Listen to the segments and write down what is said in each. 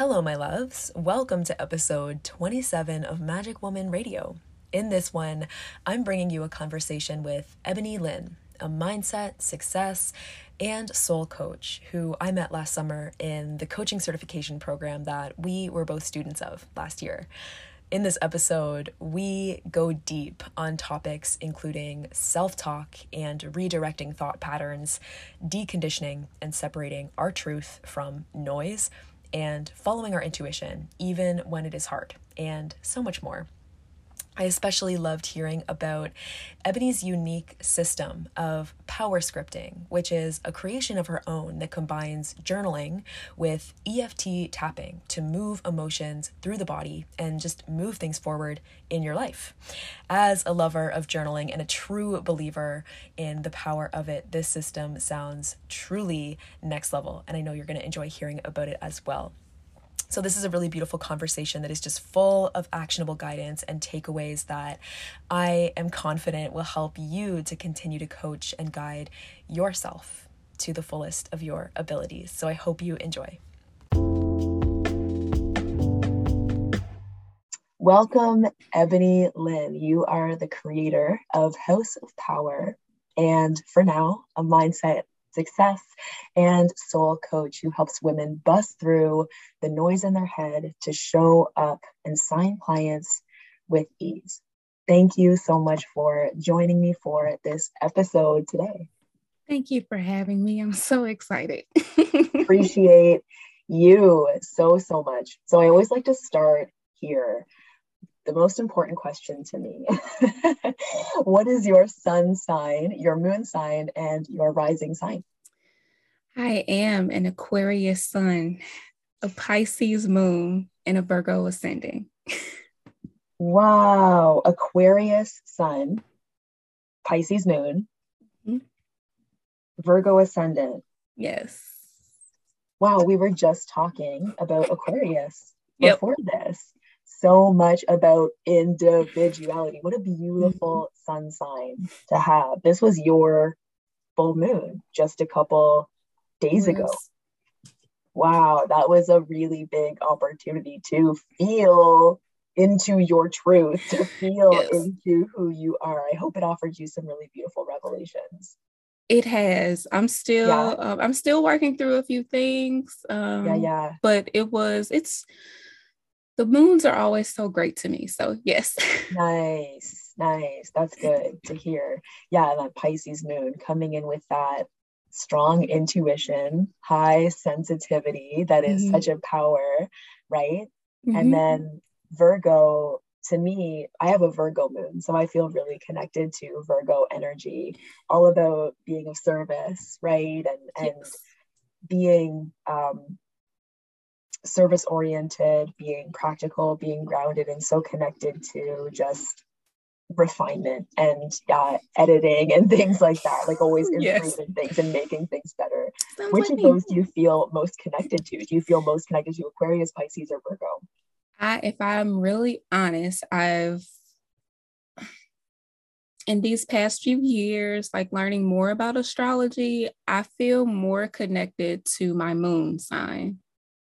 Hello, my loves. Welcome to episode 27 of Magic Woman Radio. In this one, I'm bringing you a conversation with Ebony Lynn, a mindset, success, and soul coach who I met last summer in the coaching certification program that we were both students of last year. In this episode, we go deep on topics including self talk and redirecting thought patterns, deconditioning and separating our truth from noise and following our intuition, even when it is hard, and so much more. I especially loved hearing about Ebony's unique system of power scripting, which is a creation of her own that combines journaling with EFT tapping to move emotions through the body and just move things forward in your life. As a lover of journaling and a true believer in the power of it, this system sounds truly next level, and I know you're going to enjoy hearing about it as well. So, this is a really beautiful conversation that is just full of actionable guidance and takeaways that I am confident will help you to continue to coach and guide yourself to the fullest of your abilities. So, I hope you enjoy. Welcome, Ebony Lynn. You are the creator of House of Power and for now, a mindset success and soul coach who helps women bust through the noise in their head to show up and sign clients with ease. Thank you so much for joining me for this episode today. Thank you for having me. I'm so excited. Appreciate you so, so much. So, I always like to start here the most important question to me. what is your sun sign, your moon sign, and your rising sign? I am an Aquarius sun, a Pisces moon, and a Virgo ascending. wow. Aquarius sun, Pisces moon, mm-hmm. Virgo ascendant. Yes. Wow. We were just talking about Aquarius yep. before this so much about individuality. What a beautiful mm-hmm. sun sign to have. This was your full moon just a couple days ago. Wow, that was a really big opportunity to feel into your truth, to feel yes. into who you are. I hope it offered you some really beautiful revelations. It has. I'm still yeah. um, I'm still working through a few things. Um, yeah, yeah. But it was it's the moons are always so great to me. So yes. nice, nice. That's good to hear. Yeah, that Pisces moon coming in with that strong intuition, high sensitivity that is mm-hmm. such a power, right? Mm-hmm. And then Virgo, to me, I have a Virgo moon, so I feel really connected to Virgo energy, all about being of service, right? And and being um, service oriented, being practical, being grounded, and so connected to just refinement and uh, editing and things like that. Like always improving yes. things and making things better. Sounds Which like of those do you feel most connected to? Do you feel most connected to Aquarius, Pisces, or Virgo? I, if I'm really honest, I've in these past few years, like learning more about astrology, I feel more connected to my moon sign.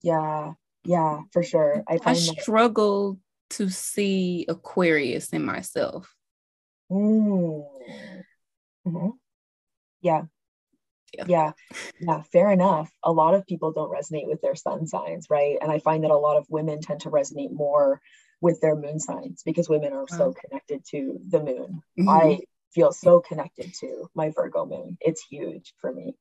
Yeah, yeah, for sure. I, I struggle that... to see Aquarius in myself. Mm. Mm-hmm. Yeah. yeah. Yeah. Yeah. Fair enough. A lot of people don't resonate with their sun signs, right? And I find that a lot of women tend to resonate more with their moon signs because women are so connected to the moon. Mm-hmm. I feel so connected to my Virgo moon. It's huge for me.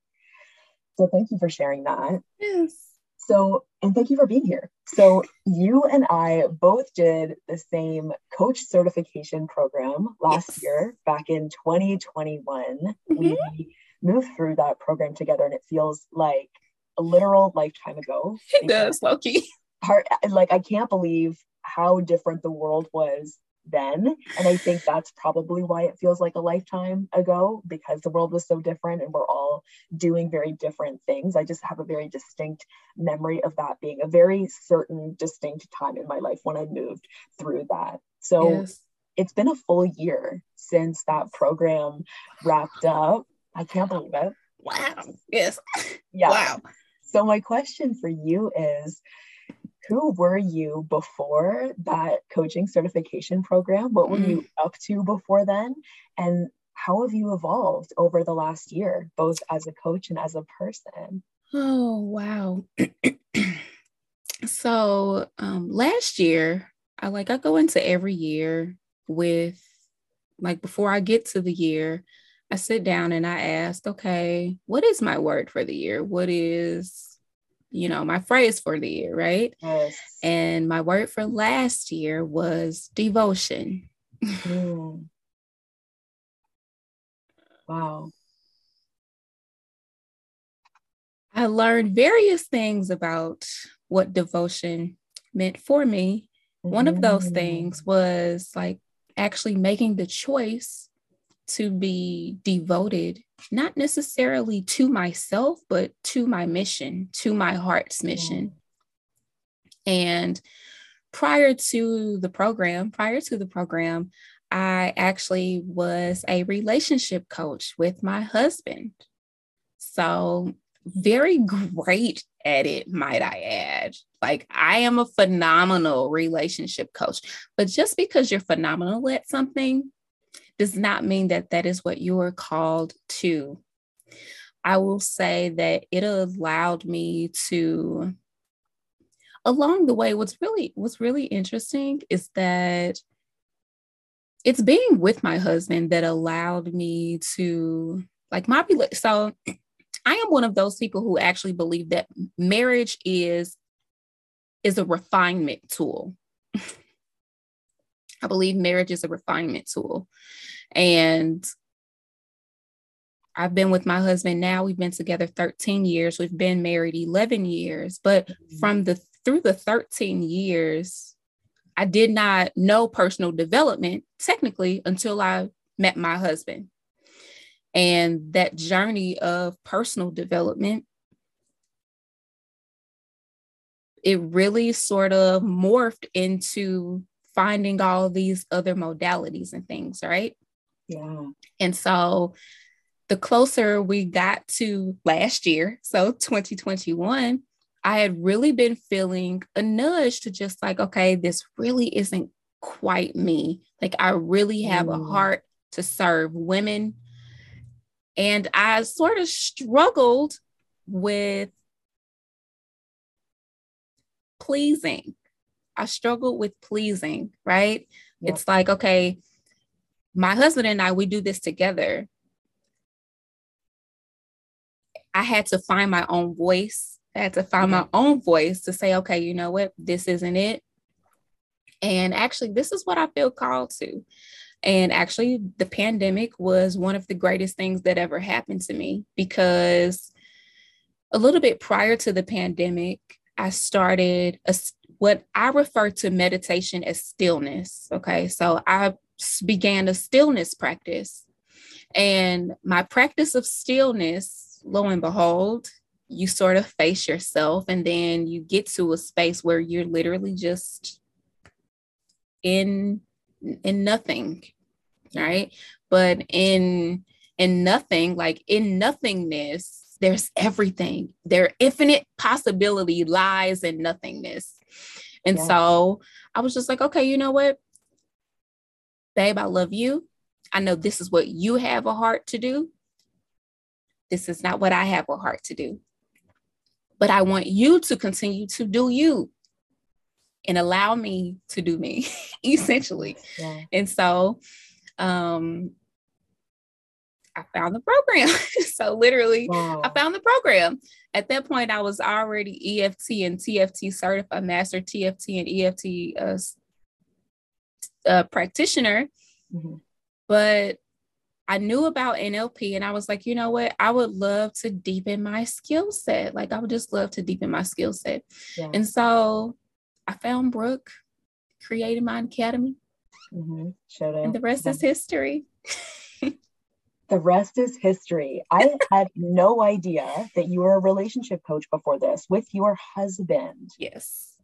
So thank you for sharing that. Yes. So, and thank you for being here. So, you and I both did the same coach certification program last yes. year, back in 2021. Mm-hmm. We moved through that program together, and it feels like a literal lifetime ago. It does, Loki. Part, like, I can't believe how different the world was then. And I think that's probably why it feels like a lifetime ago because the world was so different and we're all doing very different things. I just have a very distinct memory of that being a very certain, distinct time in my life when I moved through that. So yes. it's been a full year since that program wrapped up. I can't believe it. Wow. Yes. Yeah. Wow. So, my question for you is who were you before that coaching certification program? What were mm. you up to before then? And how have you evolved over the last year, both as a coach and as a person? Oh, wow. so um, last year, I like I go into every year with like before I get to the year, I sit down and I ask, okay, what is my word for the year? What is, you know, my phrase for the year, right? Yes. And my word for last year was devotion. Mm. Wow. I learned various things about what devotion meant for me. One of those things mm. was like actually making the choice to be devoted, not necessarily to myself, but to my mission, to my heart's mission. And prior to the program, prior to the program, I actually was a relationship coach with my husband. So, very great at it, might I add. Like, I am a phenomenal relationship coach, but just because you're phenomenal at something does not mean that that is what you are called to. I will say that it allowed me to along the way what's really what's really interesting is that it's being with my husband that allowed me to like my so I am one of those people who actually believe that marriage is is a refinement tool. I believe marriage is a refinement tool. And I've been with my husband now. We've been together 13 years. We've been married 11 years. But mm-hmm. from the through the 13 years, I did not know personal development technically until I met my husband. And that journey of personal development, it really sort of morphed into finding all these other modalities and things, right? Yeah. And so the closer we got to last year, so 2021, I had really been feeling a nudge to just like, okay, this really isn't quite me. Like, I really have mm. a heart to serve women. And I sort of struggled with pleasing. I struggled with pleasing, right? Yeah. It's like, okay, my husband and I, we do this together. I had to find my own voice. I had to find my own voice to say, okay, you know what? This isn't it. And actually, this is what I feel called to. And actually, the pandemic was one of the greatest things that ever happened to me because a little bit prior to the pandemic, I started a, what I refer to meditation as stillness. Okay. So I began a stillness practice. And my practice of stillness, lo and behold, you sort of face yourself and then you get to a space where you're literally just in in nothing right but in in nothing like in nothingness there's everything there infinite possibility lies in nothingness and yeah. so i was just like okay you know what babe, I love you. I know this is what you have a heart to do. This is not what I have a heart to do. But I want you to continue to do you and allow me to do me, essentially. Yeah. And so um, I found the program. so literally, wow. I found the program. At that point, I was already EFT and TFT certified, master TFT and EFT uh, a practitioner, mm-hmm. but I knew about NLP and I was like, you know what? I would love to deepen my skill set. Like, I would just love to deepen my skill set. Yeah. And so I found Brooke, created my academy. Mm-hmm. And the rest is history. the rest is history. I had no idea that you were a relationship coach before this with your husband. Yes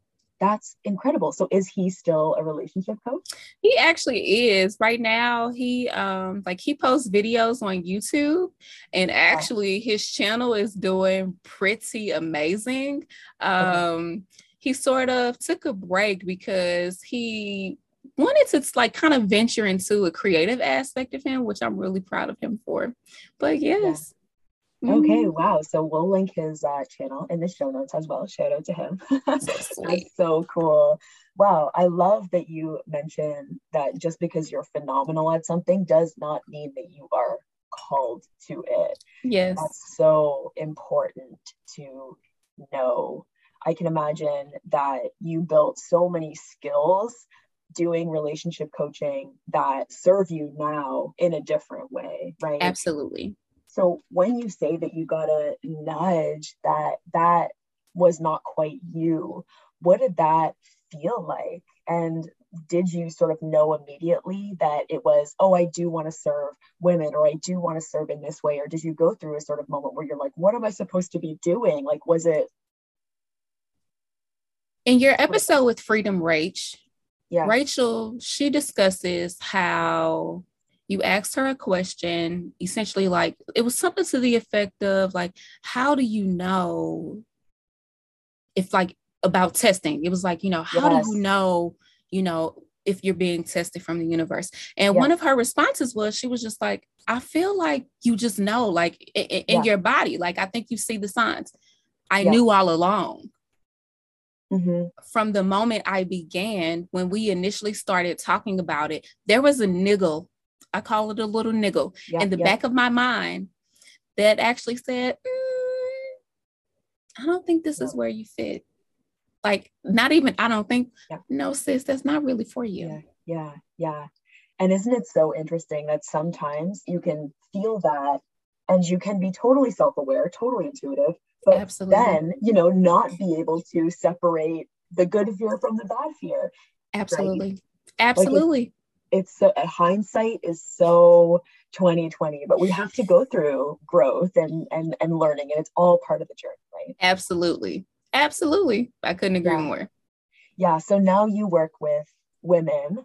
that's incredible. So is he still a relationship coach? He actually is. Right now, he um like he posts videos on YouTube and actually his channel is doing pretty amazing. Um he sort of took a break because he wanted to like kind of venture into a creative aspect of him, which I'm really proud of him for. But yes. Yeah. Okay, mm-hmm. wow. So we'll link his uh, channel in the show notes as well. Shout out to him. So That's so cool. Wow, I love that you mentioned that just because you're phenomenal at something does not mean that you are called to it. Yes. That's so important to know. I can imagine that you built so many skills doing relationship coaching that serve you now in a different way, right? Absolutely. So when you say that you got a nudge that that was not quite you, what did that feel like? And did you sort of know immediately that it was, oh, I do want to serve women or I do want to serve in this way? Or did you go through a sort of moment where you're like, what am I supposed to be doing? Like, was it? In your episode with Freedom Rach, yeah. Rachel, she discusses how you asked her a question, essentially, like it was something to the effect of, like, how do you know if, like, about testing? It was like, you know, how yes. do you know, you know, if you're being tested from the universe? And one of her responses was, she was just like, I feel like you just know, like in, in yeah. your body, like I think you see the signs. I yeah. knew all along. Mm-hmm. From the moment I began, when we initially started talking about it, there was a niggle. I call it a little niggle yeah, in the back of my mind that actually said, mm, I don't think this is where you fit. Like, not even, I don't think, no, sis, that's not really for you. Yeah, yeah, yeah. And isn't it so interesting that sometimes you can feel that and you can be totally self aware, totally intuitive, but Absolutely. then you know not be able to separate the good fear from the bad fear absolutely right? absolutely like it's, it's a, uh, hindsight is so 2020 but we have to go through growth and and and learning and it's all part of the journey right absolutely absolutely i couldn't agree yeah. more yeah so now you work with women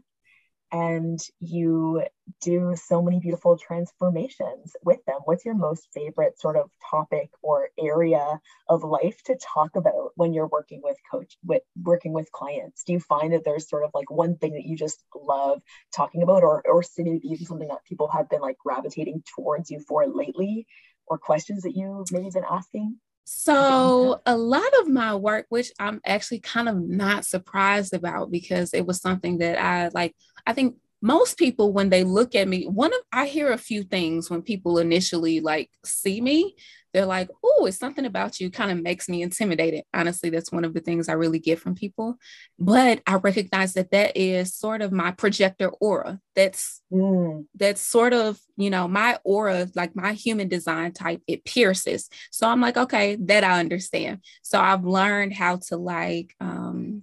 and you do so many beautiful transformations with them. What's your most favorite sort of topic or area of life to talk about when you're working with coach with working with clients? Do you find that there's sort of like one thing that you just love talking about or or maybe something that people have been like gravitating towards you for lately or questions that you've maybe been asking? So, a lot of my work, which I'm actually kind of not surprised about because it was something that I like, I think most people when they look at me one of i hear a few things when people initially like see me they're like oh it's something about you kind of makes me intimidated. Honestly that's one of the things i really get from people. But i recognize that that is sort of my projector aura. That's mm. that's sort of you know my aura like my human design type it pierces. So i'm like okay that i understand. So i've learned how to like um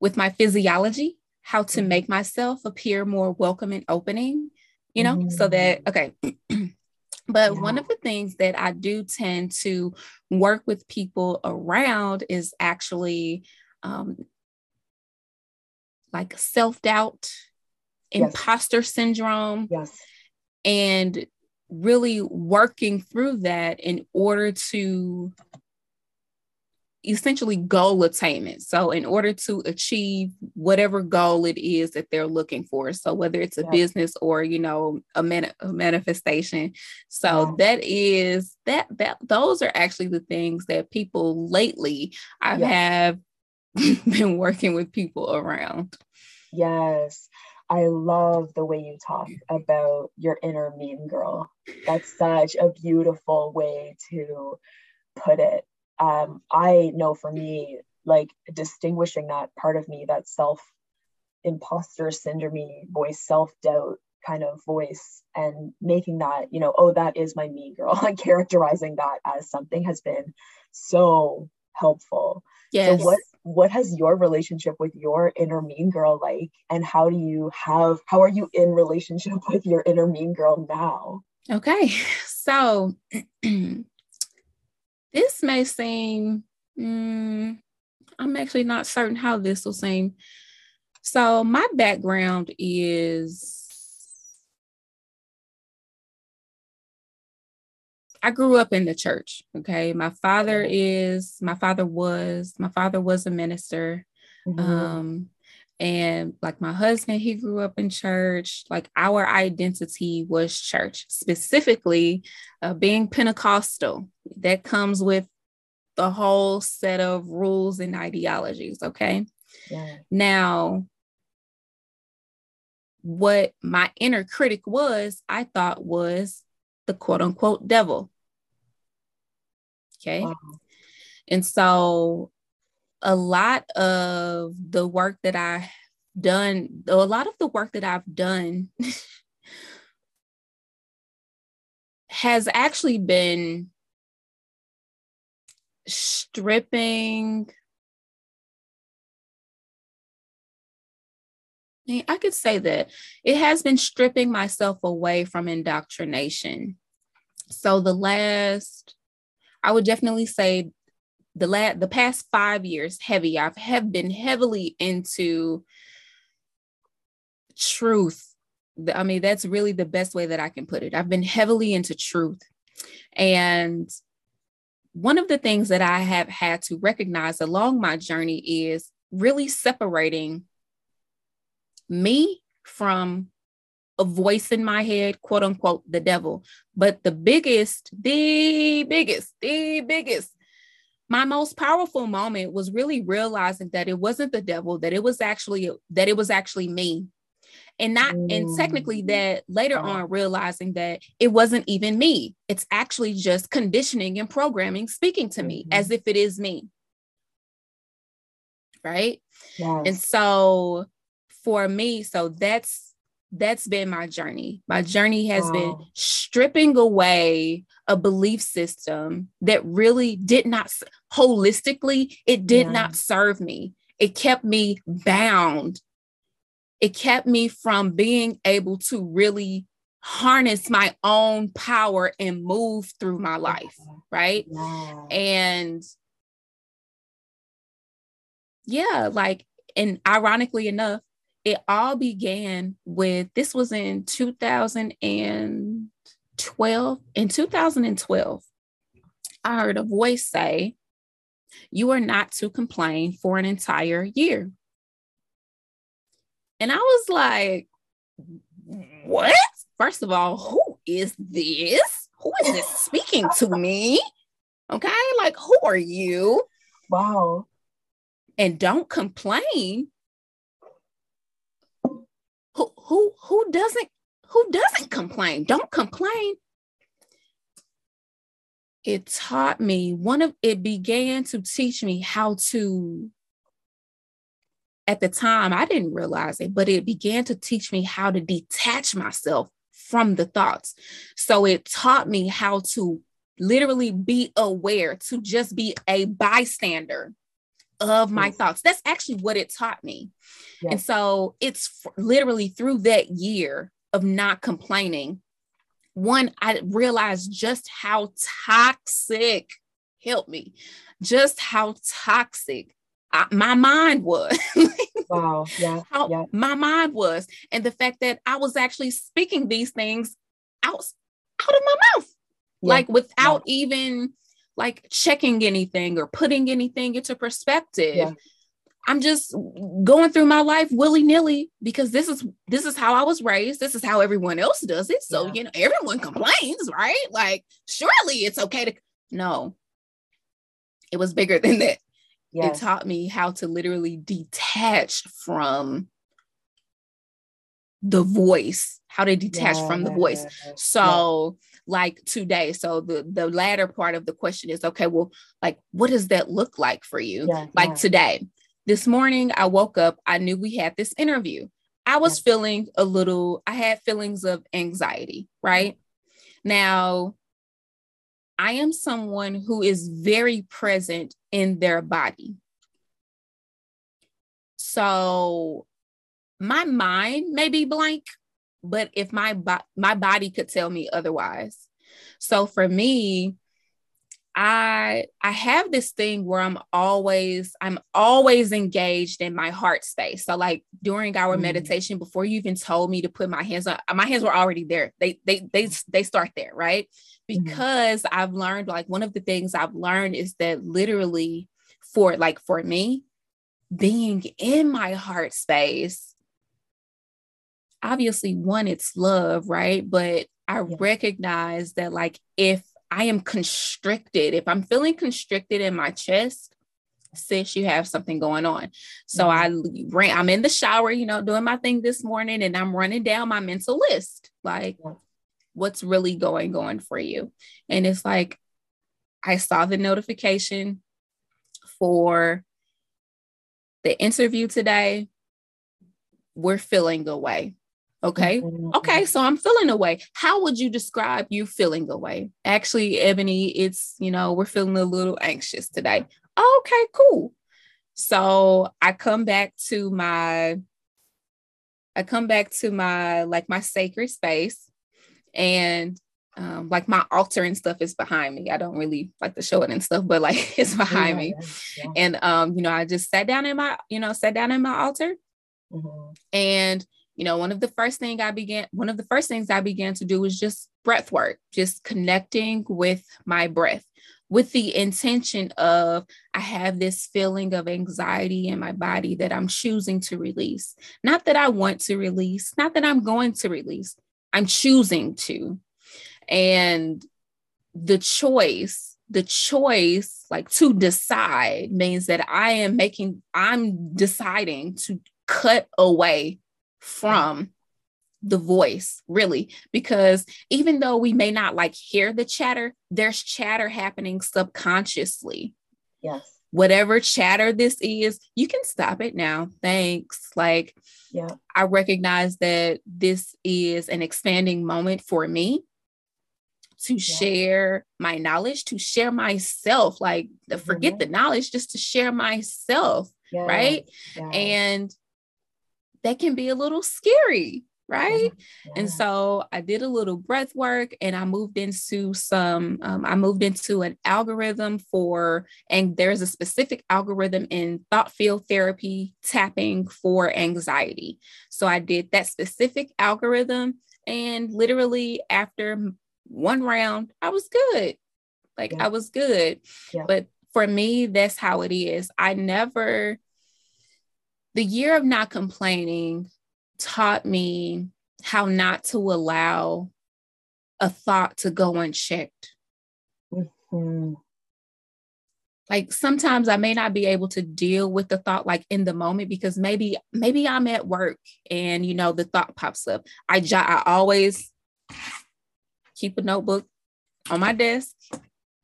with my physiology how to mm-hmm. make myself appear more welcome and opening, you know, mm-hmm. so that, okay. but yeah. one of the things that I do tend to work with people around is actually um, like self doubt, yes. imposter syndrome. Yes. And really working through that in order to essentially goal attainment. So, in order to achieve whatever goal it is that they're looking for, so whether it's a yeah. business or you know a, man- a manifestation, so yeah. that is that that those are actually the things that people lately I yeah. have been working with people around. Yes. I love the way you talk about your inner mean girl. That's such a beautiful way to put it um, I know for me, like distinguishing that part of me, that self imposter syndrome voice, self doubt kind of voice, and making that, you know, oh, that is my mean girl, and characterizing that as something has been so helpful. Yes. So what what has your relationship with your inner mean girl like and how do you have how are you in relationship with your inner mean girl now? Okay. So this may seem, mm, I'm actually not certain how this will seem. So, my background is I grew up in the church. Okay. My father is, my father was, my father was a minister. Mm-hmm. Um, and like my husband, he grew up in church. Like our identity was church, specifically uh, being Pentecostal. That comes with the whole set of rules and ideologies. Okay. Yeah. Now, what my inner critic was, I thought was the quote unquote devil. Okay. Wow. And so a lot of the work that I've done, a lot of the work that I've done has actually been stripping I could say that it has been stripping myself away from indoctrination. So the last, I would definitely say the last, the past five years, heavy. I've have been heavily into truth. I mean, that's really the best way that I can put it. I've been heavily into truth, and one of the things that I have had to recognize along my journey is really separating me from a voice in my head, quote unquote, the devil. But the biggest, the biggest, the biggest, my most powerful moment was really realizing that it wasn't the devil, that it was actually that it was actually me. And not mm. and technically mm. that later on realizing that it wasn't even me. It's actually just conditioning and programming speaking to me mm-hmm. as if it is me. Right? Yes. And so for me, so that's that's been my journey. My journey has wow. been stripping away a belief system that really did not holistically, it did yeah. not serve me. It kept me bound. It kept me from being able to really harness my own power and move through my life, right? Yeah. And yeah, like, and ironically enough, it all began with this was in 2012. In 2012, I heard a voice say, You are not to complain for an entire year. And I was like, What? First of all, who is this? Who is this speaking to me? Okay, like, who are you? Wow. And don't complain who who doesn't who doesn't complain? Don't complain. It taught me one of it began to teach me how to at the time i didn't realize it but it began to teach me how to detach myself from the thoughts. So it taught me how to literally be aware to just be a bystander of my thoughts. That's actually what it taught me. Yes. And so it's f- literally through that year of not complaining. One, I realized just how toxic, help me, just how toxic I, my mind was. wow. Yeah. How yeah. my mind was. And the fact that I was actually speaking these things out, out of my mouth, yeah. like without yeah. even like checking anything or putting anything into perspective. Yeah. I'm just going through my life willy nilly because this is this is how I was raised. This is how everyone else does it. So yeah. you know, everyone complains, right? Like, surely it's okay to no. It was bigger than that. Yes. It taught me how to literally detach from the voice, how to detach yeah, from the voice. So like today. So the the latter part of the question is okay well like what does that look like for you yeah, like yeah. today? This morning i woke up i knew we had this interview. I was yeah. feeling a little i had feelings of anxiety right? Now i am someone who is very present in their body. So my mind may be blank but if my bo- my body could tell me otherwise so for me I I have this thing where I'm always I'm always engaged in my heart space. So like during our mm. meditation, before you even told me to put my hands on, my hands were already there. They they they they start there, right? Mm-hmm. Because mm. I've learned like one of the things I've learned is that literally for like for me, being in my heart space, obviously one, it's love, right? But I yeah. recognize that like if I am constricted. If I'm feeling constricted in my chest, sis, you have something going on. So mm-hmm. I ran, I'm in the shower, you know, doing my thing this morning, and I'm running down my mental list. Like, what's really going on for you? And it's like, I saw the notification for the interview today. We're feeling away. Okay. Mm-hmm. Okay. So I'm feeling away. How would you describe you feeling away? Actually, Ebony, it's, you know, we're feeling a little anxious today. Okay, cool. So I come back to my, I come back to my, like my sacred space and um, like my altar and stuff is behind me. I don't really like to show it and stuff, but like it's behind yeah, me. Yeah. And um, you know, I just sat down in my, you know, sat down in my altar. Mm-hmm. And you know one of the first thing i began one of the first things i began to do was just breath work just connecting with my breath with the intention of i have this feeling of anxiety in my body that i'm choosing to release. Not that i want to release not that i'm going to release i'm choosing to. And the choice the choice like to decide means that i am making i'm deciding to cut away from the voice really because even though we may not like hear the chatter there's chatter happening subconsciously yes whatever chatter this is you can stop it now thanks like yeah i recognize that this is an expanding moment for me to yeah. share my knowledge to share myself like mm-hmm. forget the knowledge just to share myself yeah. right yeah. and that can be a little scary right yeah. and so i did a little breath work and i moved into some um, i moved into an algorithm for and there's a specific algorithm in thought field therapy tapping for anxiety so i did that specific algorithm and literally after one round i was good like yeah. i was good yeah. but for me that's how it is i never the year of not complaining taught me how not to allow a thought to go unchecked. Mm-hmm. Like sometimes I may not be able to deal with the thought like in the moment because maybe maybe I'm at work and you know the thought pops up. I jot I always keep a notebook on my desk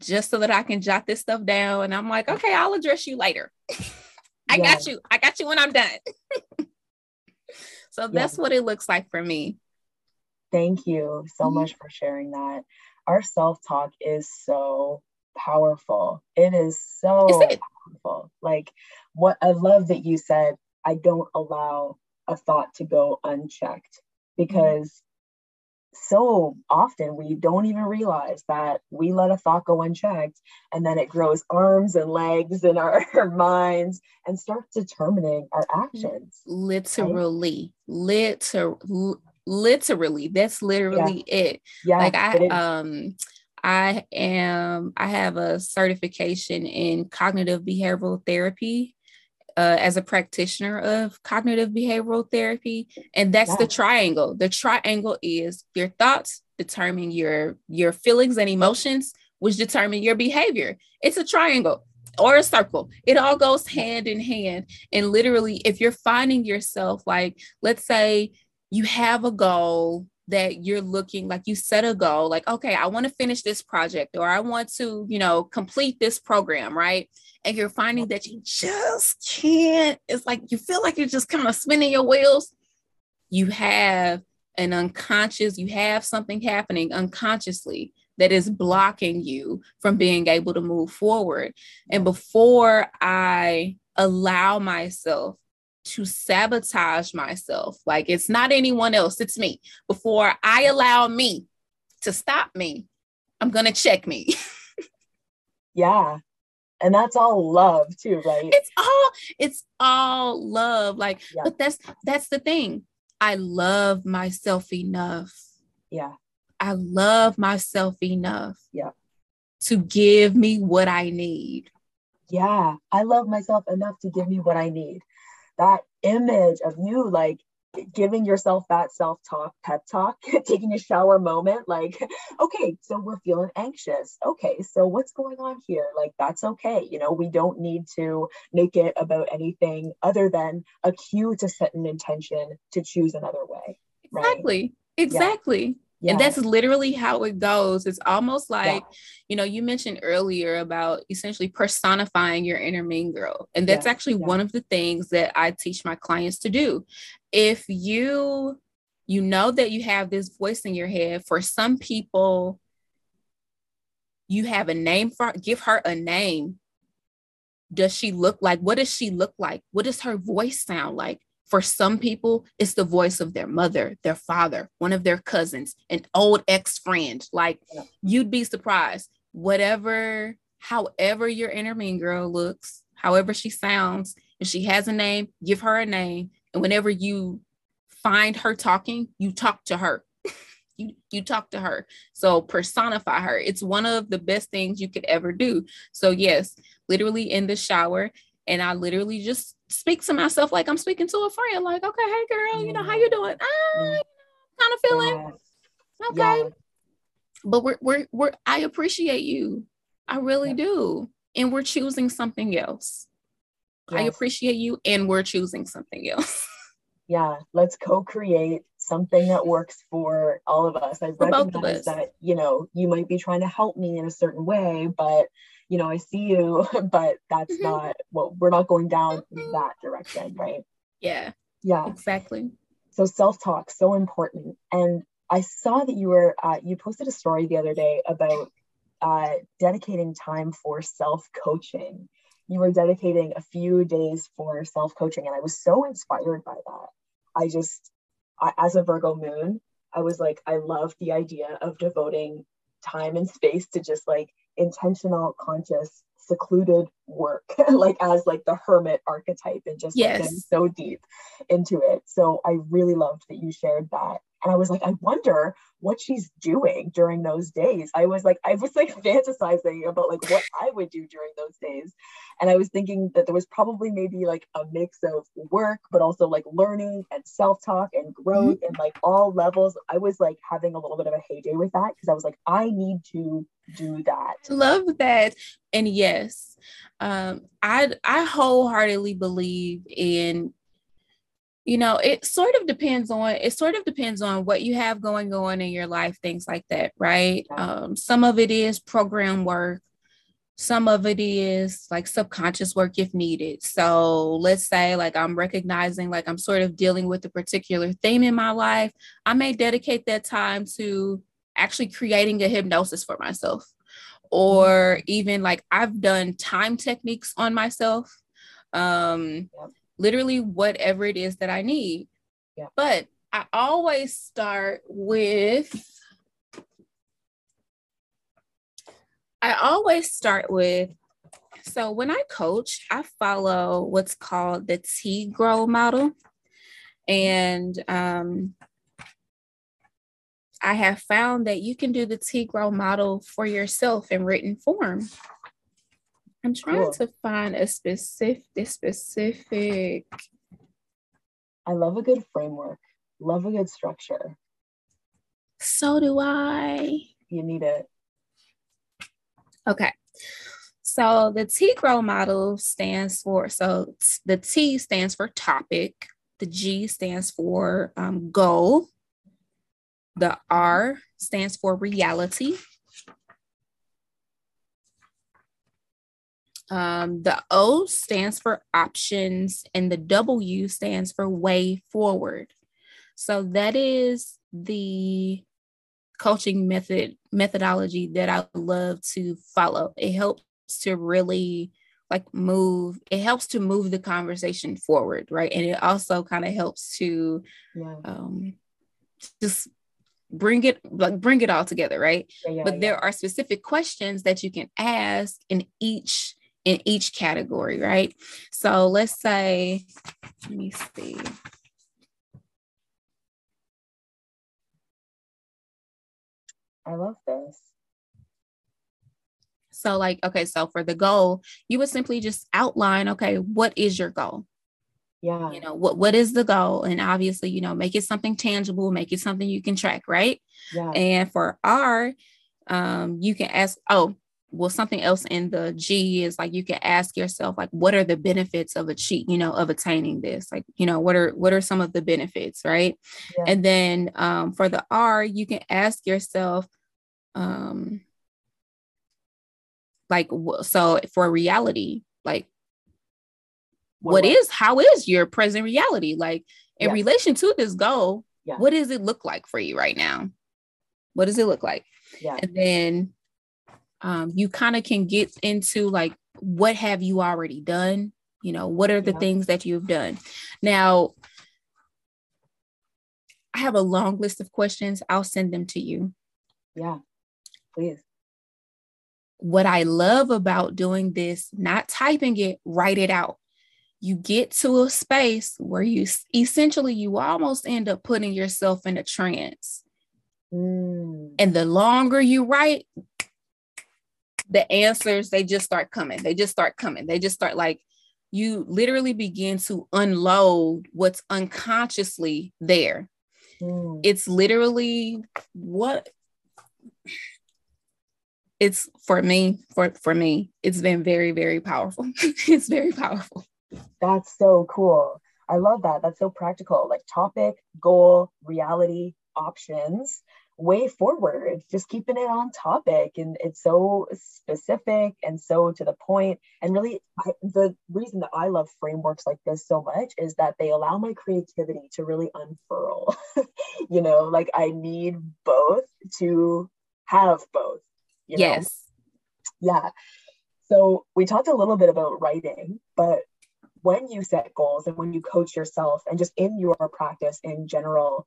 just so that I can jot this stuff down and I'm like, okay, I'll address you later. I yeah. got you. I got you when I'm done. so that's yeah. what it looks like for me. Thank you so mm-hmm. much for sharing that. Our self talk is so powerful. It is so it? powerful. Like what I love that you said, I don't allow a thought to go unchecked mm-hmm. because so often we don't even realize that we let a thought go unchecked and then it grows arms and legs in our, our minds and starts determining our actions. Literally. Right? liter- literally. That's literally yeah. it. Yeah. Like i um i am i have a certification in cognitive behavioral therapy uh, as a practitioner of cognitive behavioral therapy and that's yeah. the triangle. The triangle is your thoughts determine your your feelings and emotions which determine your behavior. It's a triangle or a circle. It all goes hand in hand. And literally if you're finding yourself like let's say you have a goal that you're looking like you set a goal like okay i want to finish this project or i want to you know complete this program right? And you're finding that you just can't it's like you feel like you're just kind of spinning your wheels. You have an unconscious you have something happening unconsciously that is blocking you from being able to move forward. And before i allow myself to sabotage myself. Like it's not anyone else, it's me. Before I allow me to stop me, I'm going to check me. Yeah. And that's all love too, right? It's all it's all love. Like, yeah. but that's that's the thing. I love myself enough. Yeah. I love myself enough. Yeah. To give me what I need. Yeah. I love myself enough to give me what I need. That image of you like giving yourself that self-talk pep talk taking a shower moment like okay so we're feeling anxious. Okay so what's going on here? Like that's okay. You know we don't need to make it about anything other than a cue to set an intention to choose another way exactly. Right? exactly yeah. And that's literally how it goes. It's almost like, yeah. you know, you mentioned earlier about essentially personifying your inner mean girl. And that's yeah. actually one of the things that I teach my clients to do. If you you know that you have this voice in your head, for some people you have a name for give her a name. Does she look like what does she look like? What does her voice sound like? For some people, it's the voice of their mother, their father, one of their cousins, an old ex friend. Like you'd be surprised. Whatever, however, your inner mean girl looks, however she sounds, if she has a name, give her a name. And whenever you find her talking, you talk to her. you, you talk to her. So personify her. It's one of the best things you could ever do. So, yes, literally in the shower. And I literally just speak to myself like I'm speaking to a friend, like, okay, hey girl, you know, how you doing? Ah, kind of feeling okay. But we're we're we're I appreciate you. I really do. And we're choosing something else. Yes. I appreciate you and we're choosing something else. yeah, let's co-create something that works for all of us. I recognize that, you know, you might be trying to help me in a certain way, but you know, I see you, but that's mm-hmm. not what we're not going down mm-hmm. that direction, right? Yeah. Yeah. Exactly. So self-talk, so important. And I saw that you were uh, you posted a story the other day about uh, dedicating time for self-coaching. You were dedicating a few days for self-coaching, and I was so inspired by that. I just, I, as a Virgo moon, I was like, I love the idea of devoting time and space to just like intentional, conscious, secluded work, like as like the hermit archetype and just yes. like, so deep into it. So I really loved that you shared that. And I was like, I wonder what she's doing during those days. I was like, I was like fantasizing about like what I would do during those days. And I was thinking that there was probably maybe like a mix of work, but also like learning and self-talk and growth mm-hmm. and like all levels. I was like having a little bit of a heyday with that because I was like, I need to do that. Love that. And yes, um, I I wholeheartedly believe in you know it sort of depends on it sort of depends on what you have going on in your life things like that right? Um, some of it is program work. Some of it is like subconscious work if needed. So let's say like i'm recognizing like i'm sort of dealing with a particular theme in my life. I may dedicate that time to actually creating a hypnosis for myself or even like i've done time techniques on myself um literally whatever it is that I need. Yeah. But I always start with I always start with so when I coach, I follow what's called the T Grow model. And um, I have found that you can do the T Grow model for yourself in written form. I'm trying cool. to find a specific specific. I love a good framework. Love a good structure. So do I. You need it. Okay. So the T Grow model stands for so the T stands for topic, the G stands for um, goal, the R stands for reality, Um, the O stands for options and the W stands for way forward. So that is the coaching method methodology that I love to follow. It helps to really like move it helps to move the conversation forward right and it also kind of helps to yeah. um just bring it like bring it all together right? Yeah, yeah, but there are specific questions that you can ask in each in each category right? So let's say let me see. I love this. so like okay so for the goal you would simply just outline okay what is your goal Yeah. you know what what is the goal and obviously you know make it something tangible make it something you can track right Yeah. and for r um you can ask oh well something else in the g is like you can ask yourself like what are the benefits of achieve you know of attaining this like you know what are what are some of the benefits right Yeah. and then um for the r you can ask yourself um like so for reality like what is how is your present reality like in Yeah. relation to this goal Yeah. what does it look like for you right now what does it look like Yeah. and then um, you kind of can get into like what have you already done you know what are the Yeah. things that you've done now i have a long list of questions i'll send them to you Yeah. Please. what I love about doing this, not typing it, write it out. You get to a space where you essentially you almost end up putting yourself in a trance. Mm. And the longer you write, the answers they just start coming. They just start coming. They just start like you literally begin to unload what's unconsciously there. Mm. It's literally what it's for me for for me it's been very very powerful it's very powerful That's so cool. I love that. That's so practical. Like topic, goal, reality, options, way forward. Just keeping it on topic. And it's so specific and so to the point. And really, I, the reason that I love frameworks like this so much is that they allow my creativity to really unfurl. you know, like I need both to have both. You know? yes Yeah. So we talked a little bit about writing, but when you set goals and when you coach yourself and just in your practice in general,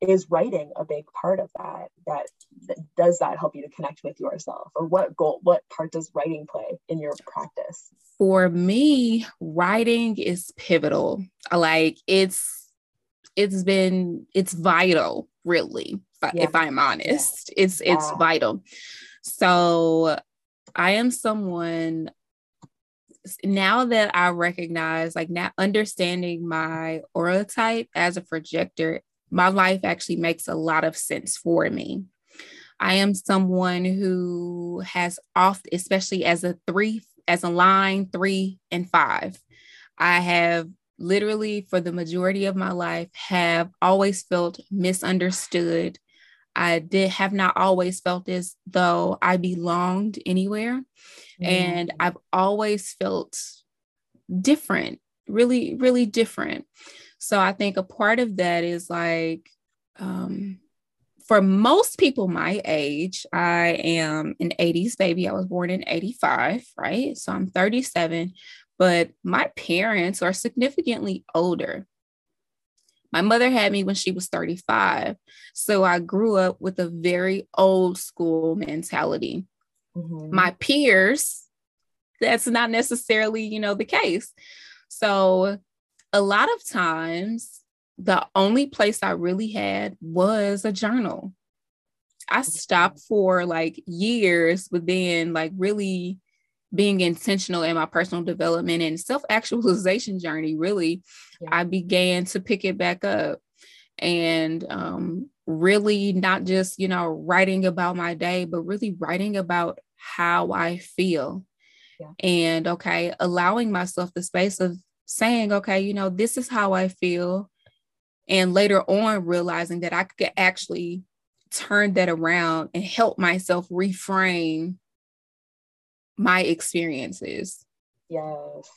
is writing a big part of that? That, that does that help you to connect with yourself? Or what goal, what part does writing play in your practice? for me writing is pivotal like it's it's been it's vital really if, Yeah. if i'm honest it's it's Yeah. vital so i am someone now that i recognize like now understanding my aura type as a projector my life actually makes a lot of sense for me. I am someone who has oft especially as a three as a line three and five i have literally for the majority of my life have always felt misunderstood. I did have not always felt as though i belonged anywhere and Mm. I've always felt different, really, really different. So I think a part of that is like, um, for most people my age, I am an 80s baby. I was born in 85, right? So I'm 37, but my parents are significantly older. My mother had me when she was 35. So I grew up with a very old school mentality Mhm. my peers that's not necessarily you know the case. So a lot of times the only place i really had was a journal. I stopped for like years but then like really being intentional in my personal development and self-actualization journey really. Yeah. i began to pick it back up. And um, really not just you know writing about my day but really writing about how i feel Yeah. and okay allowing myself the space of saying okay you know this is how i feel and later on realizing that i could actually turn that around and help myself reframe my experiences Yes.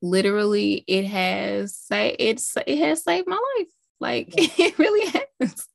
literally it has say it's it has saved my life like Yeah. it really has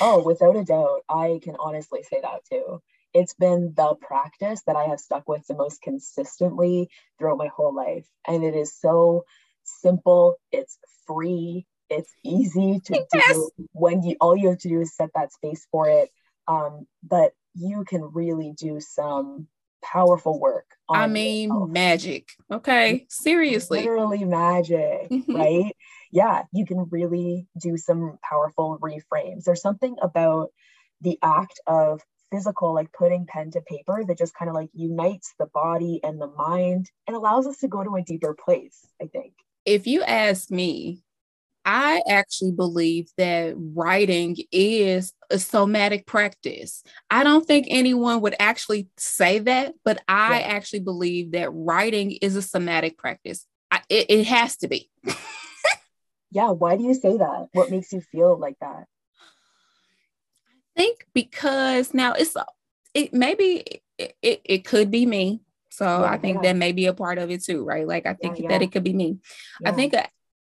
Oh, without a doubt. I can honestly say that too. It's been the practice that I have stuck with the most consistently throughout my whole life. And it is so simple, it's free, it's easy to yes. do when you all you have to do is set that space for it. Um, but you can really do some powerful work. I mean, yourself. magic. Okay, seriously. Literally magic, mm-hmm. right? Yeah, you can really do some powerful reframes. There's something about the act of physical, like putting pen to paper, that just kind of like unites the body and the mind and allows us to go to a deeper place, I think. If you ask me, I actually believe that writing is a somatic practice. I don't think anyone would actually say that, but I yeah. actually believe that writing is a somatic practice. I, it, it has to be. yeah. Why do you say that? What makes you feel like that? I think because now it's it maybe it, it, it could be me. So yeah, I think yeah. that may be a part of it too, right? Like I think that it could be me. I think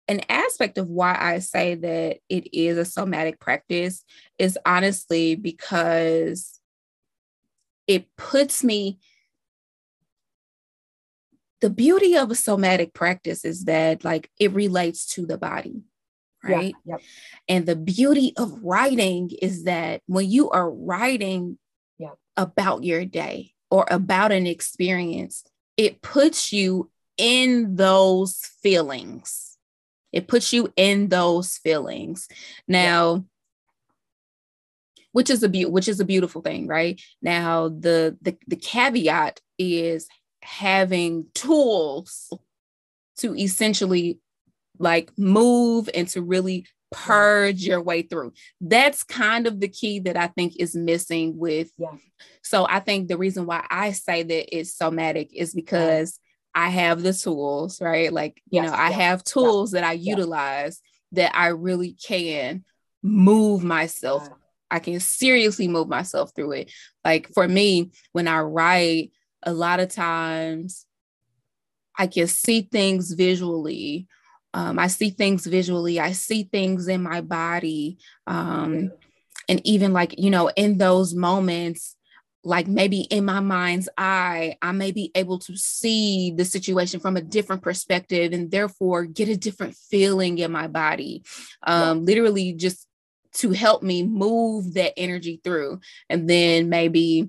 an aspect of why I say that it is a somatic practice is honestly because it puts me. The beauty of a somatic practice is that, like, it relates to the body, right? Yeah, yep. And the beauty of writing is that when you are writing yep. about your day or about an experience, it puts you in those feelings it puts you in those feelings. Now, yeah. which is a be- which is a beautiful thing, right? Now, the the the caveat is having tools to essentially like move and to really purge your way through. That's kind of the key that I think is missing with. Yeah. So I think the reason why I say that it's somatic is because I have the tools, right? Like, you yes, know, I have tools that I utilize that I really can move myself. I can seriously move myself through it. Like for me, when I write, a lot of times I can see things visually. Um, I see things visually. I see things in my body. Um, and even like, you know, in those moments, like maybe in my mind's eye, I may be able to see the situation from a different perspective and therefore get a different feeling in my body. Um. Literally, just to help me move that energy through. And then maybe,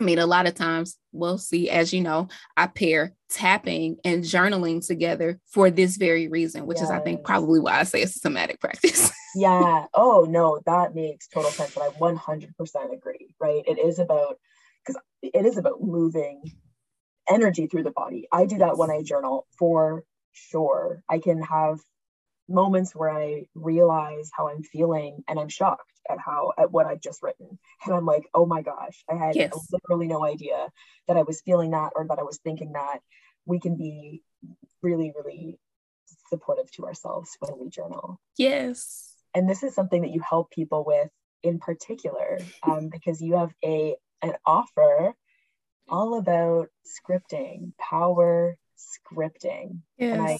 I mean, a lot of times we'll see, as you know, I pair tapping and journaling together for this very reason, which yes. is, I think, probably why I say it's a somatic practice. yeah. Oh, no, that makes total sense. And I 100% agree, right? It is about, because it is about moving energy through the body. I do that when I journal for sure. I can have moments where I realize how I'm feeling and I'm shocked at how at what I've just written. And I'm like, oh my gosh, I had yes. literally no idea that I was feeling that or that I was thinking that. We can be really, really supportive to ourselves when we journal. Yes and this is something that you help people with in particular um, because you have a an offer all about scripting power scripting yes. and i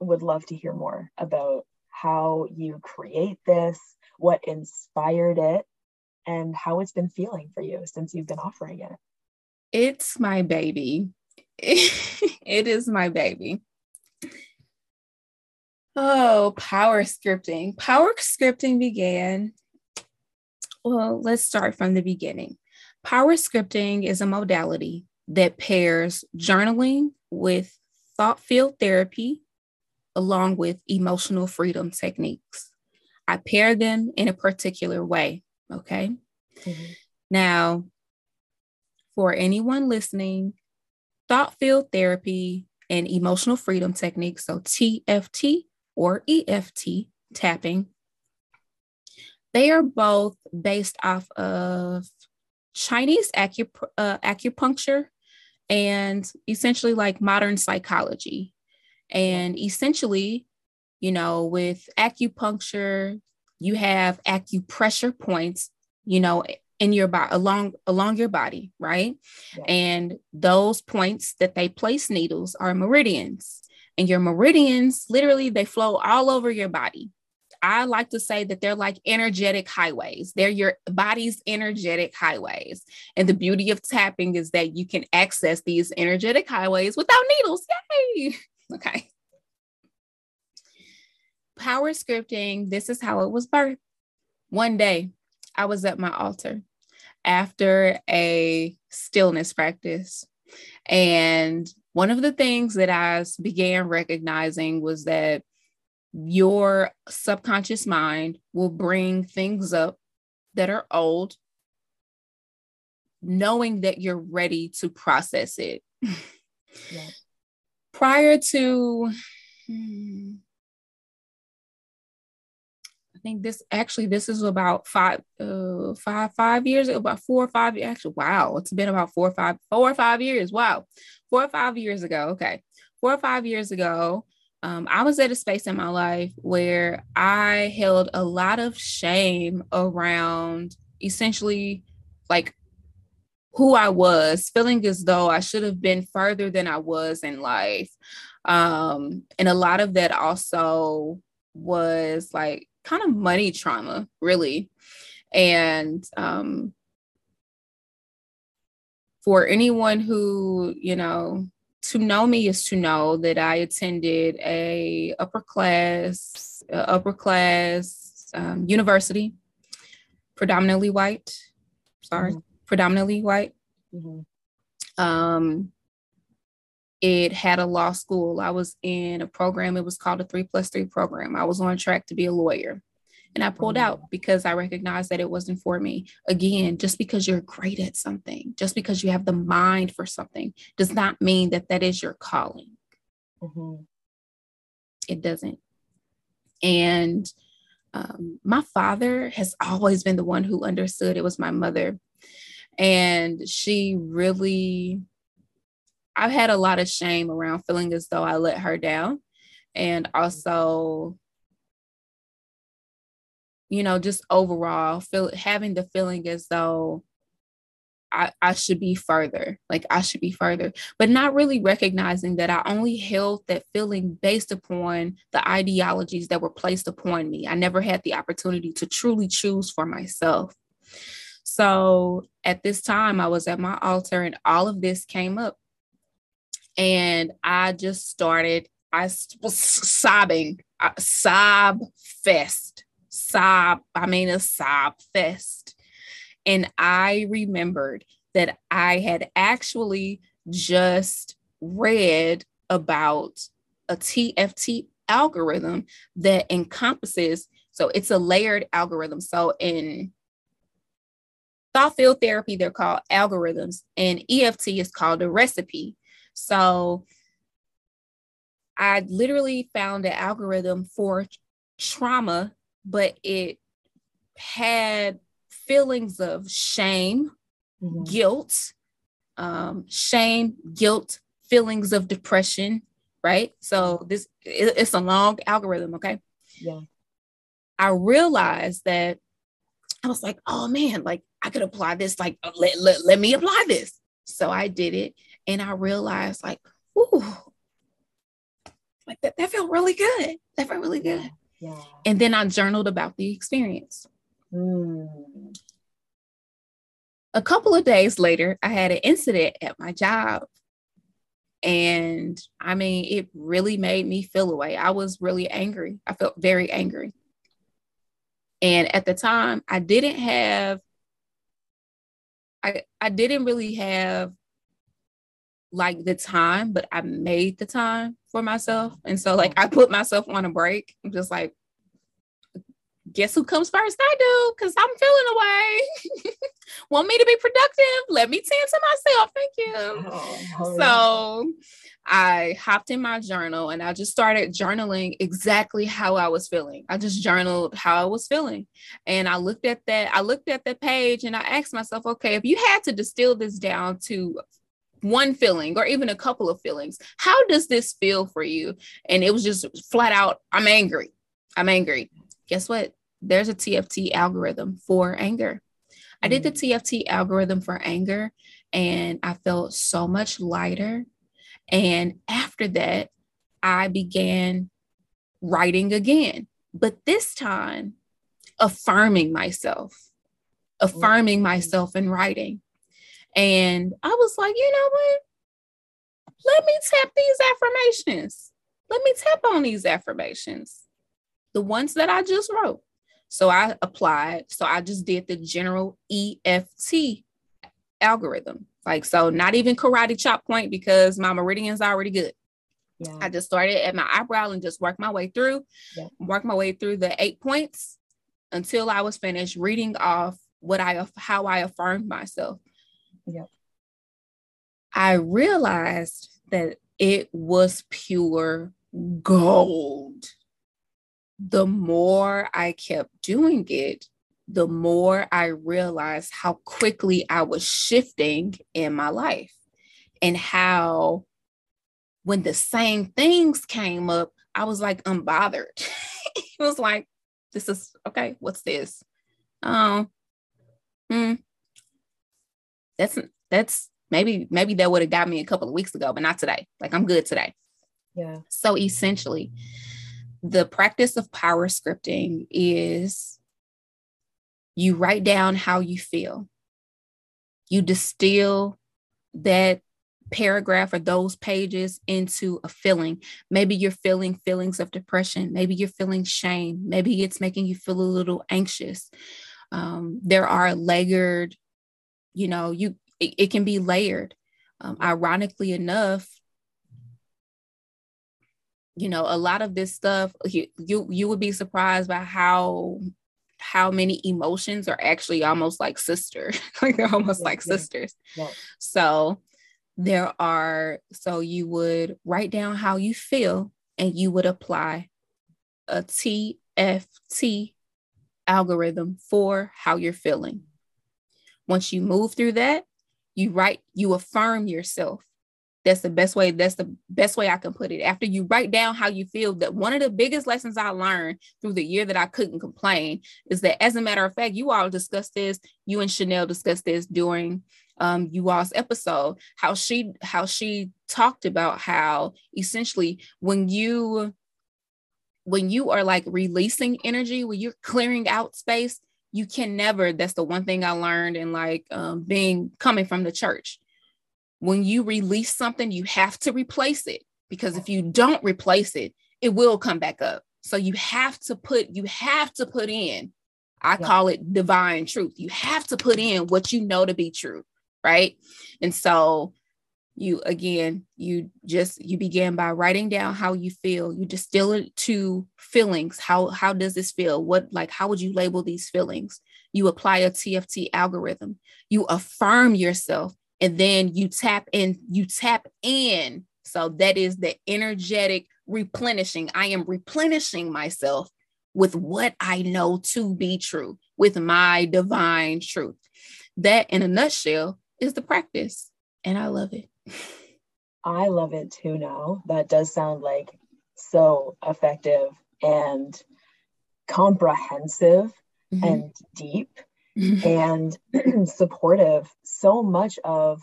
would love to hear more about how you create this what inspired it and how it's been feeling for you since you've been offering it it's my baby it is my baby Oh, power scripting. Power scripting began. Well, let's start from the beginning. Power scripting is a modality that pairs journaling with thought field therapy along with emotional freedom techniques. I pair them in a particular way. Okay. Mm-hmm. Now, for anyone listening, thought field therapy and emotional freedom techniques, so TFT, or EFT tapping. They are both based off of Chinese acup- uh, acupuncture and essentially like modern psychology. And essentially, you know, with acupuncture, you have acupressure points, you know, in your body along along your body, right? Yeah. And those points that they place needles are meridians and your meridians literally they flow all over your body I like to say that they're like energetic highways. They're your body's energetic highways. And the beauty of tapping is that you can access these energetic highways without needles. Yay! Okay. power scripting, this is how it was birthed. One day, I was at my altar after a stillness practice. And one of the things that I began recognizing was that your subconscious mind will bring things up that are old, knowing that you're ready to process it. Prior to, hmm, I think this actually this is about five, uh, five, five years, about four or five. Actually, wow, it's been about four or five, four or five years. Wow, four or five years ago. Okay, four or five years ago, um, I was at a space in my life where I held a lot of shame around essentially like who I was, feeling as though I should have been further than I was in life. Um, and a lot of that also was like kind of money trauma, really. And um, for anyone who, you know, to know me is to know that I attended a upper class, uh, upper class um, university, predominantly white. Sorry, mm-hmm. Predominantly white. Mm-hmm. Um, it had a law school. I was in a program. It was called a three plus three program. I was on track to be a lawyer. And I pulled out because I recognized that it wasn't for me. Again, just because you're great at something, just because you have the mind for something, does not mean that that is your calling. Mm-hmm. It doesn't. And um, my father has always been the one who understood. It was my mother. And she really I've had a lot of shame around feeling as though I let her down. And also, you know, just overall feel having the feeling as though I, I should be further, like I should be further, but not really recognizing that I only held that feeling based upon the ideologies that were placed upon me. I never had the opportunity to truly choose for myself. So at this time, I was at my altar and all of this came up and I just started. I was sobbing, uh, sob fest, sob. I mean, a sob fest. And I remembered that I had actually just read about a TFT algorithm that encompasses, so it's a layered algorithm. So in thought field therapy, they're called algorithms, and EFT is called a recipe. So I literally found an algorithm for trauma, but it had feelings of shame, mm-hmm. guilt, um, shame, guilt, feelings of depression, right? So this it, it's a long algorithm, okay? Yeah. I realized that I was like, oh man, like I could apply this, like let, let, let me apply this. So I did it and I realized like, ooh, like that, that felt really good. That felt really good. Yeah. And then I journaled about the experience. Mm. A couple of days later, I had an incident at my job. And I mean, it really made me feel away. I was really angry. I felt very angry. And at the time, I didn't have I, I didn't really have like the time, but I made the time for myself. And so like oh. I put myself on a break. I'm just like, guess who comes first? I do, because I'm feeling away. Want me to be productive? Let me tend to myself. Thank you. Oh, so I hopped in my journal and I just started journaling exactly how I was feeling. I just journaled how I was feeling. And I looked at that, I looked at the page and I asked myself, okay, if you had to distill this down to one feeling or even a couple of feelings. How does this feel for you? And it was just flat out, I'm angry. I'm angry. Guess what? There's a TFT algorithm for anger. I did the mm. TFT algorithm for anger and I felt so much lighter. And after that, I began writing again, but this time affirming myself, affirming myself in writing. And I was like, you know what? Let me tap these affirmations. Let me tap on these affirmations. the ones that I just wrote. So I applied. So I just did the general EFT algorithm. Like, so not even karate chop point because my meridian's already good. Yeah. I just started at my eyebrow and just worked my way through, yeah. worked my way through the eight points until I was finished reading off what I how I affirmed myself. Yeah. I realized that it was pure gold. The more I kept doing it, the more I realized how quickly I was shifting in my life and how when the same things came up, I was like unbothered. it was like, this is okay, what's this? Um, hmm. That's that's maybe maybe that would have got me a couple of weeks ago, but not today. Like I'm good today. Yeah. So essentially, the practice of power scripting is you write down how you feel. You distill that paragraph or those pages into a feeling. Maybe you're feeling feelings of depression. Maybe you're feeling shame. Maybe it's making you feel a little anxious. Um, there are layered, you know, you it, it can be layered. Um, ironically enough, you know, a lot of this stuff you, you you would be surprised by how how many emotions are actually almost like sister, like they're almost yeah, like yeah. sisters. Yeah. So there are so you would write down how you feel and you would apply a TFT algorithm for how you're feeling. Once you move through that, you write, you affirm yourself. That's the best way. That's the best way I can put it. After you write down how you feel, that one of the biggest lessons I learned through the year that I couldn't complain is that, as a matter of fact, you all discussed this. You and Chanel discussed this during um, you all's episode. How she how she talked about how essentially when you when you are like releasing energy, when you're clearing out space, you can never that's the one thing i learned in like um, being coming from the church when you release something you have to replace it because if you don't replace it it will come back up. So you have to put you have to put in i yeah. call it divine truth. You have to put in what you know to be true right? And so you again you just you begin by writing down how you feel. You distill it to feelings. How how does this feel? What like how would you label these feelings? You apply a tft algorithm. You affirm yourself and then you tap in you tap in. So that is the energetic replenishing. I am replenishing myself with what i know to be true with my divine truth. That in a nutshell is the practice and i love it. I love it too now. That does sound like so effective and comprehensive mm-hmm. and deep and supportive. So much of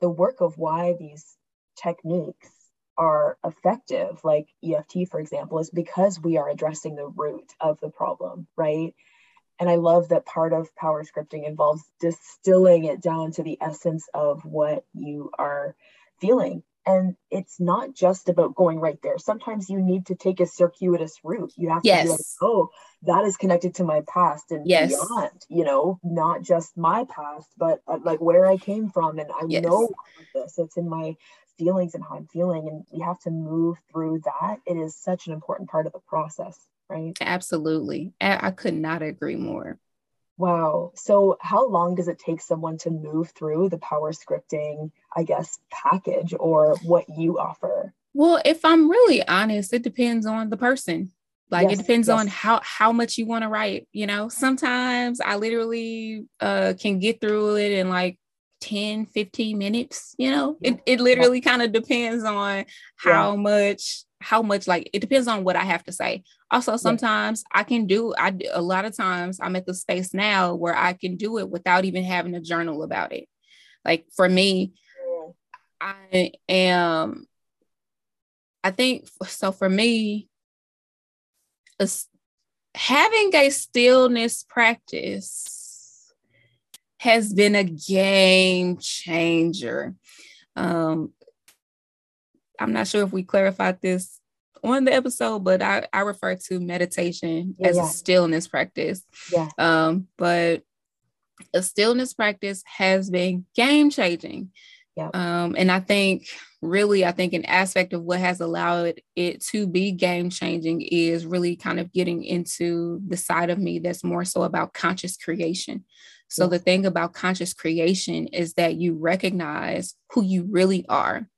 the work of why these techniques are effective, like EFT, for example, is because we are addressing the root of the problem, right? And I love that part of power scripting involves distilling it down to the essence of what you are feeling. And it's not just about going right there. Sometimes you need to take a circuitous route. You have to yes. be like, oh, that is connected to my past and yes. beyond, you know, not just my past, but uh, like where I came from. And I yes. know this, it's in my feelings and how I'm feeling. And we have to move through that. It is such an important part of the process right? Absolutely. I could not agree more. Wow. So, how long does it take someone to move through the power scripting, I guess, package or what you offer? Well, if I'm really honest, it depends on the person. Like yes, it depends yes. on how how much you want to write. You know, sometimes I literally uh, can get through it in like 10, 15 minutes. You know, yeah. it, it literally yeah. kind of depends on how yeah. much how much like it depends on what I have to say. Also, sometimes yeah. I can do I a lot of times I'm at the space now where I can do it without even having a journal about it. Like for me, I am I think so for me having a stillness practice has been a game changer. Um, I'm not sure if we clarified this on the episode, but I, I refer to meditation Yeah, as yeah. a stillness practice. Yeah. Um, but a stillness practice has been game changing. Yeah. Um, and I think really, I think an aspect of what has allowed it to be game changing is really kind of getting into the side of me that's more so about conscious creation. So the thing about conscious creation is that you recognize who you really are.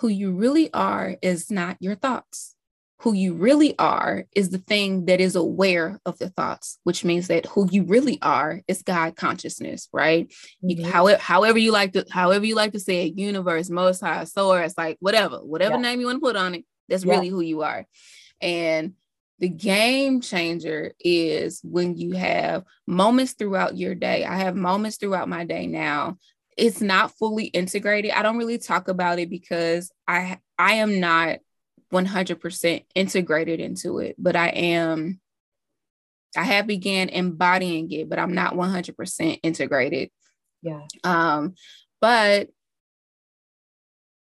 Who you really are is not your thoughts. Who you really are is the thing that is aware of the thoughts, which means that who you really are is God consciousness, right? You, Mhm. however, however you like to, however you like to say it, universe, most high, source, like whatever, whatever Yeah. name you want to put on it, that's Yeah. really who you are. And the game changer is when you have moments throughout your day. I have moments throughout my day now. It's not fully integrated. I don't really talk about it because I I am not 100% integrated into it, but I am I have began embodying it, but I'm not 100% integrated. Yeah. Um, but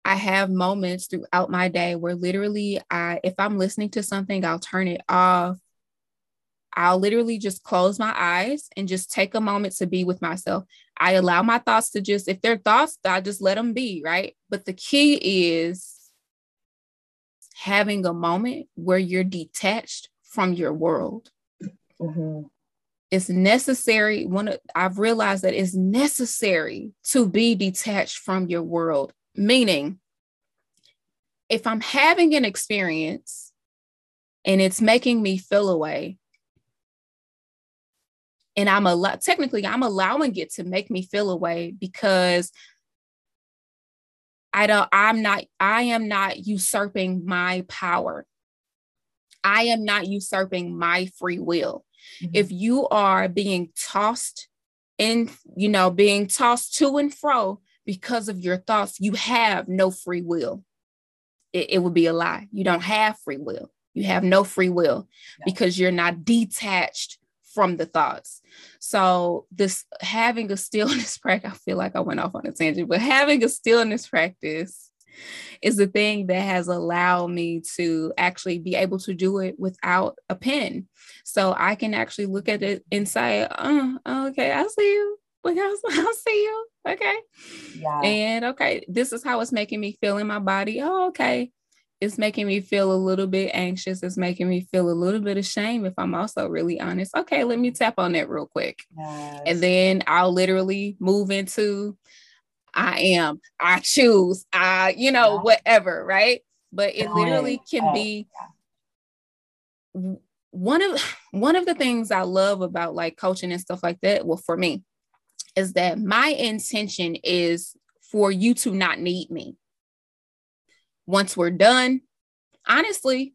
I have moments throughout my day where literally I if I'm listening to something, I'll turn it off. I'll literally just close my eyes and just take a moment to be with myself. I allow my thoughts to just, if they're thoughts, I just let them be, right? But the key is having a moment where you're detached from your world Mhm. it's necessary one of- i've realized that it's necessary to be detached from your world meaning if i'm having an experience and it's making me feel away and i'm a lot technically i'm allowing it to make me feel away because i don't i'm not i am not usurping my power i am not usurping my free will Mhm. if you are being tossed in, you know, being tossed to and fro because of your thoughts, you have no free will. It, it would be a lie. You don't have free will. You have no free will Yeah. because you're not detached from the thoughts. So this having a stillness practice, I feel like I went off on a tangent, but having a stillness practice is the thing that has allowed me to actually be able to do it without a pen. So I can actually look at it and say, oh, okay, I see you. Like, I I see you. Okay. Yeah. And okay, this is how it's making me feel in my body. Oh, okay. It's making me feel a little bit anxious. It's making me feel a little bit ashamed if I'm also really honest. Okay, let me tap on that real quick. Yes. And then I'll literally move into I am, I choose, I, you know, Yeah. whatever, right? But it literally can be one of one of the things I love about like coaching and stuff like that. Well, for me, is that my intention is for you to not need me. Once we're done, honestly,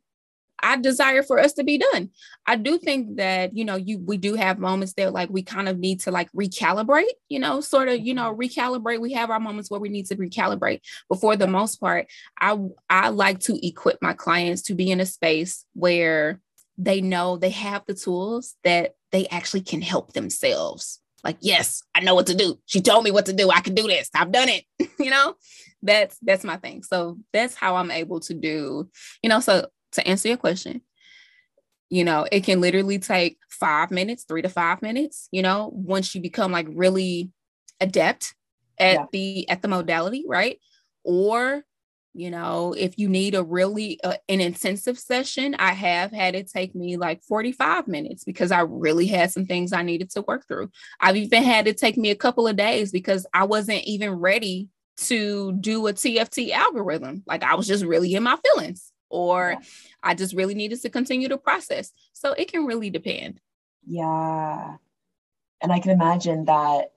I desire for us to be done. I do think that, you know, you we do have moments that like we kind of need to like recalibrate, you know, sort of, you know, mm-hmm. recalibrate. We have our moments where we need to recalibrate. But for the most part, I I like to equip my clients to be in a space where they know they have the tools that they actually can help themselves. Like, yes, I know what to do. She told me what to do. I can do this. I've done it. you know, that's that's my thing. So that's how I'm able to do, you know, so to answer your question, you know, it can literally take five minutes, three to five minutes, you know, once you become like really adept at Yeah. the at the modality, right? Or you know, if you need a really uh, an intensive session, I have had it take me like 45 minutes because I really had some things I needed to work through. I've even had it take me a couple of days because I wasn't even ready to do a TFT algorithm. Like I was just really in my feelings or Yeah. I just really needed to continue to process. So it can really depend. Yeah. And I can imagine that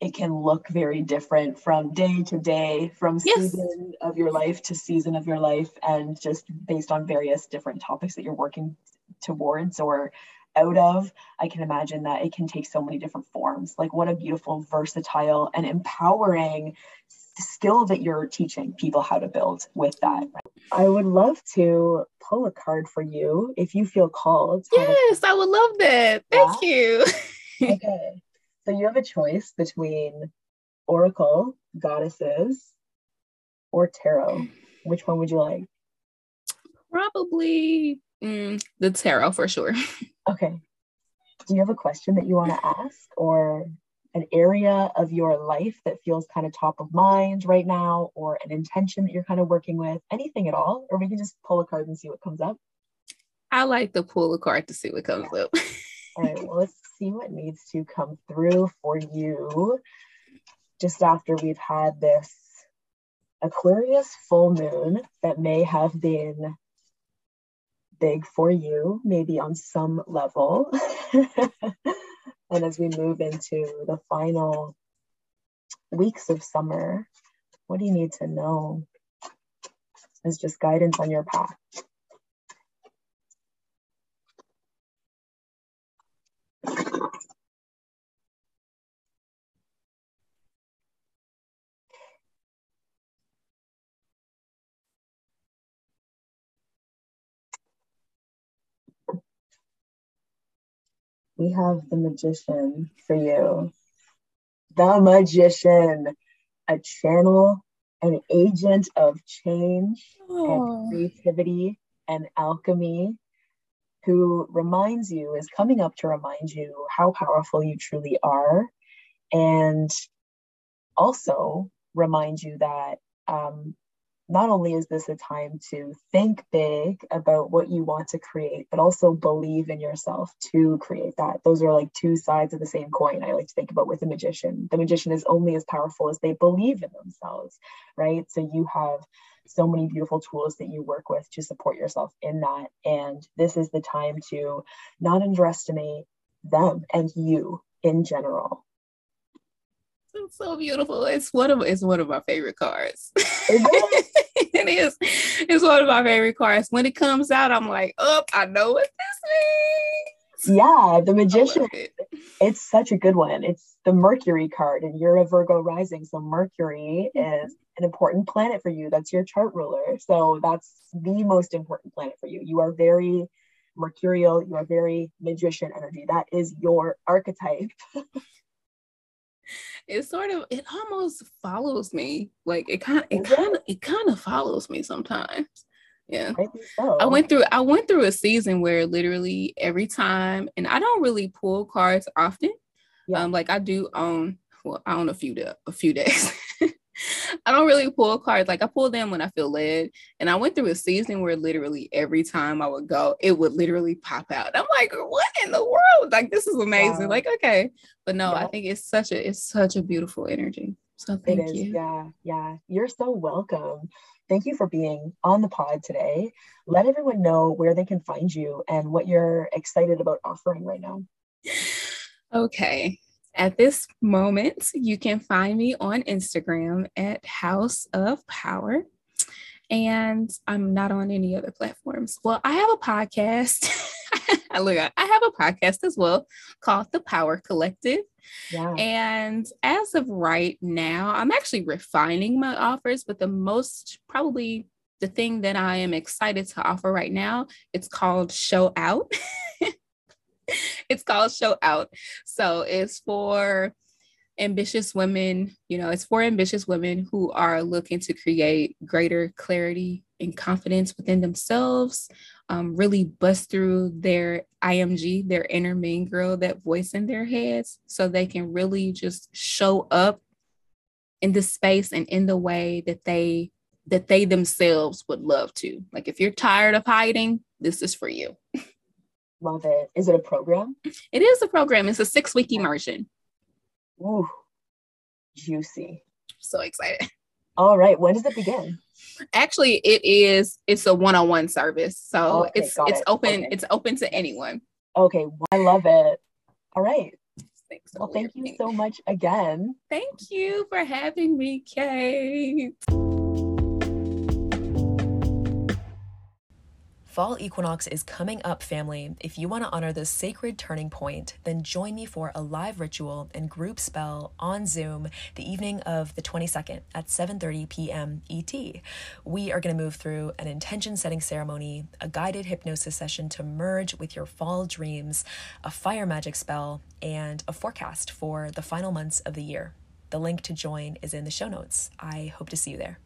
it can look very different from day to day, from Yes. season of your life to season of your life, and just based on various different topics that you're working towards or out of. I can imagine that it can take so many different forms. Like, what a beautiful, versatile, and empowering skill that you're teaching people how to build with that. I would love to pull a card for you if you feel called. to have a Yes, I would love that. Thank you. okay. So you have a choice between Oracle, Goddesses, or Tarot. Which one would you like? Probably mm, the tarot for sure. Okay. Do you have a question that you want to ask or an area of your life that feels kind of top of mind right now or an intention that you're kind of working with? Anything at all? Or we can just pull a card and see what comes up. I like to pull a card to see what comes up. all right, well, let's see what needs to come through for you just after we've had this Aquarius full moon that may have been big for you, maybe on some level. and as we move into the final weeks of summer, what do you need to know as just guidance on your path? We have the magician for you. The magician, a channel, an agent of change oh. and creativity and alchemy, who reminds you, is coming up to remind you how powerful you truly are. And also remind you that um, not only is this a time to think big about what you want to create, but also believe in yourself to create that. Those are like two sides of the same coin. I like to think about with a magician. The magician is only as powerful as they believe in themselves, right? So you have so many beautiful tools that you work with to support yourself in that. And this is the time to not underestimate them and you in general it's so beautiful. It's one of it's one of my favorite cards. it is. It's one of my favorite cards. When it comes out, I'm like, oh, I know what this means. Yeah, the magician. It. It's such a good one. It's the Mercury card, and you're a Virgo rising. So Mercury mm-hmm. is an important planet for you. That's your chart ruler. So that's the most important planet for you. You are very mercurial, you are very magician energy. That is your archetype. it sort of it almost follows me like it kind of it kind of it kind of follows me sometimes. Yeah. I, so. I went through i went through a season where literally every time and i don't really pull cards often. Yeah. um like i do own well i own a few de- a few days I don't really pull cards. Like I pull them when I feel led. And I went through a season where literally every time I would go, it would literally pop out. I'm like, what in the world? Like this is amazing. Wow. Like, okay. But no, yeah. I think it's such a it's such a beautiful energy. So thank you. Yeah, yeah. You're so welcome. Thank you for being on the pod today. Let everyone know where they can find you and what you're excited about offering right now. Okay. At this moment, you can find me on Instagram at House of Power. And I'm not on any other platforms. Well, I have a podcast. Look, I have a podcast as well called The Power Collective. Yeah. And as of right now, I'm actually refining my offers, but the most probably the thing that I am excited to offer right now, it's called Show Out. it's called Show Out. So it's for ambitious women, you know, it's for ambitious women who are looking to create greater clarity and confidence within themselves, um, really bust through their IMG, their inner mean girl, that voice in their heads, so they can really just show up in the space and in the way that they that they themselves would love to. Like if you're tired of hiding, this is for you. Love it. Is it a program? It is a program. It's a six week immersion. Ooh, juicy. So excited. All right. When does it begin? Actually, it is. It's a one on one service, so okay, it's it's it. open. Okay. It's open to anyone. Okay, I love it. All right. Thanks. Well, thank you so much again. Thank you for having me, Kate. Fall equinox is coming up, family. If you want to honor this sacred turning point, then join me for a live ritual and group spell on Zoom the evening of the 22nd at 7:30 p.m. ET. We are going to move through an intention setting ceremony, a guided hypnosis session to merge with your fall dreams, a fire magic spell, and a forecast for the final months of the year. The link to join is in the show notes. I hope to see you there.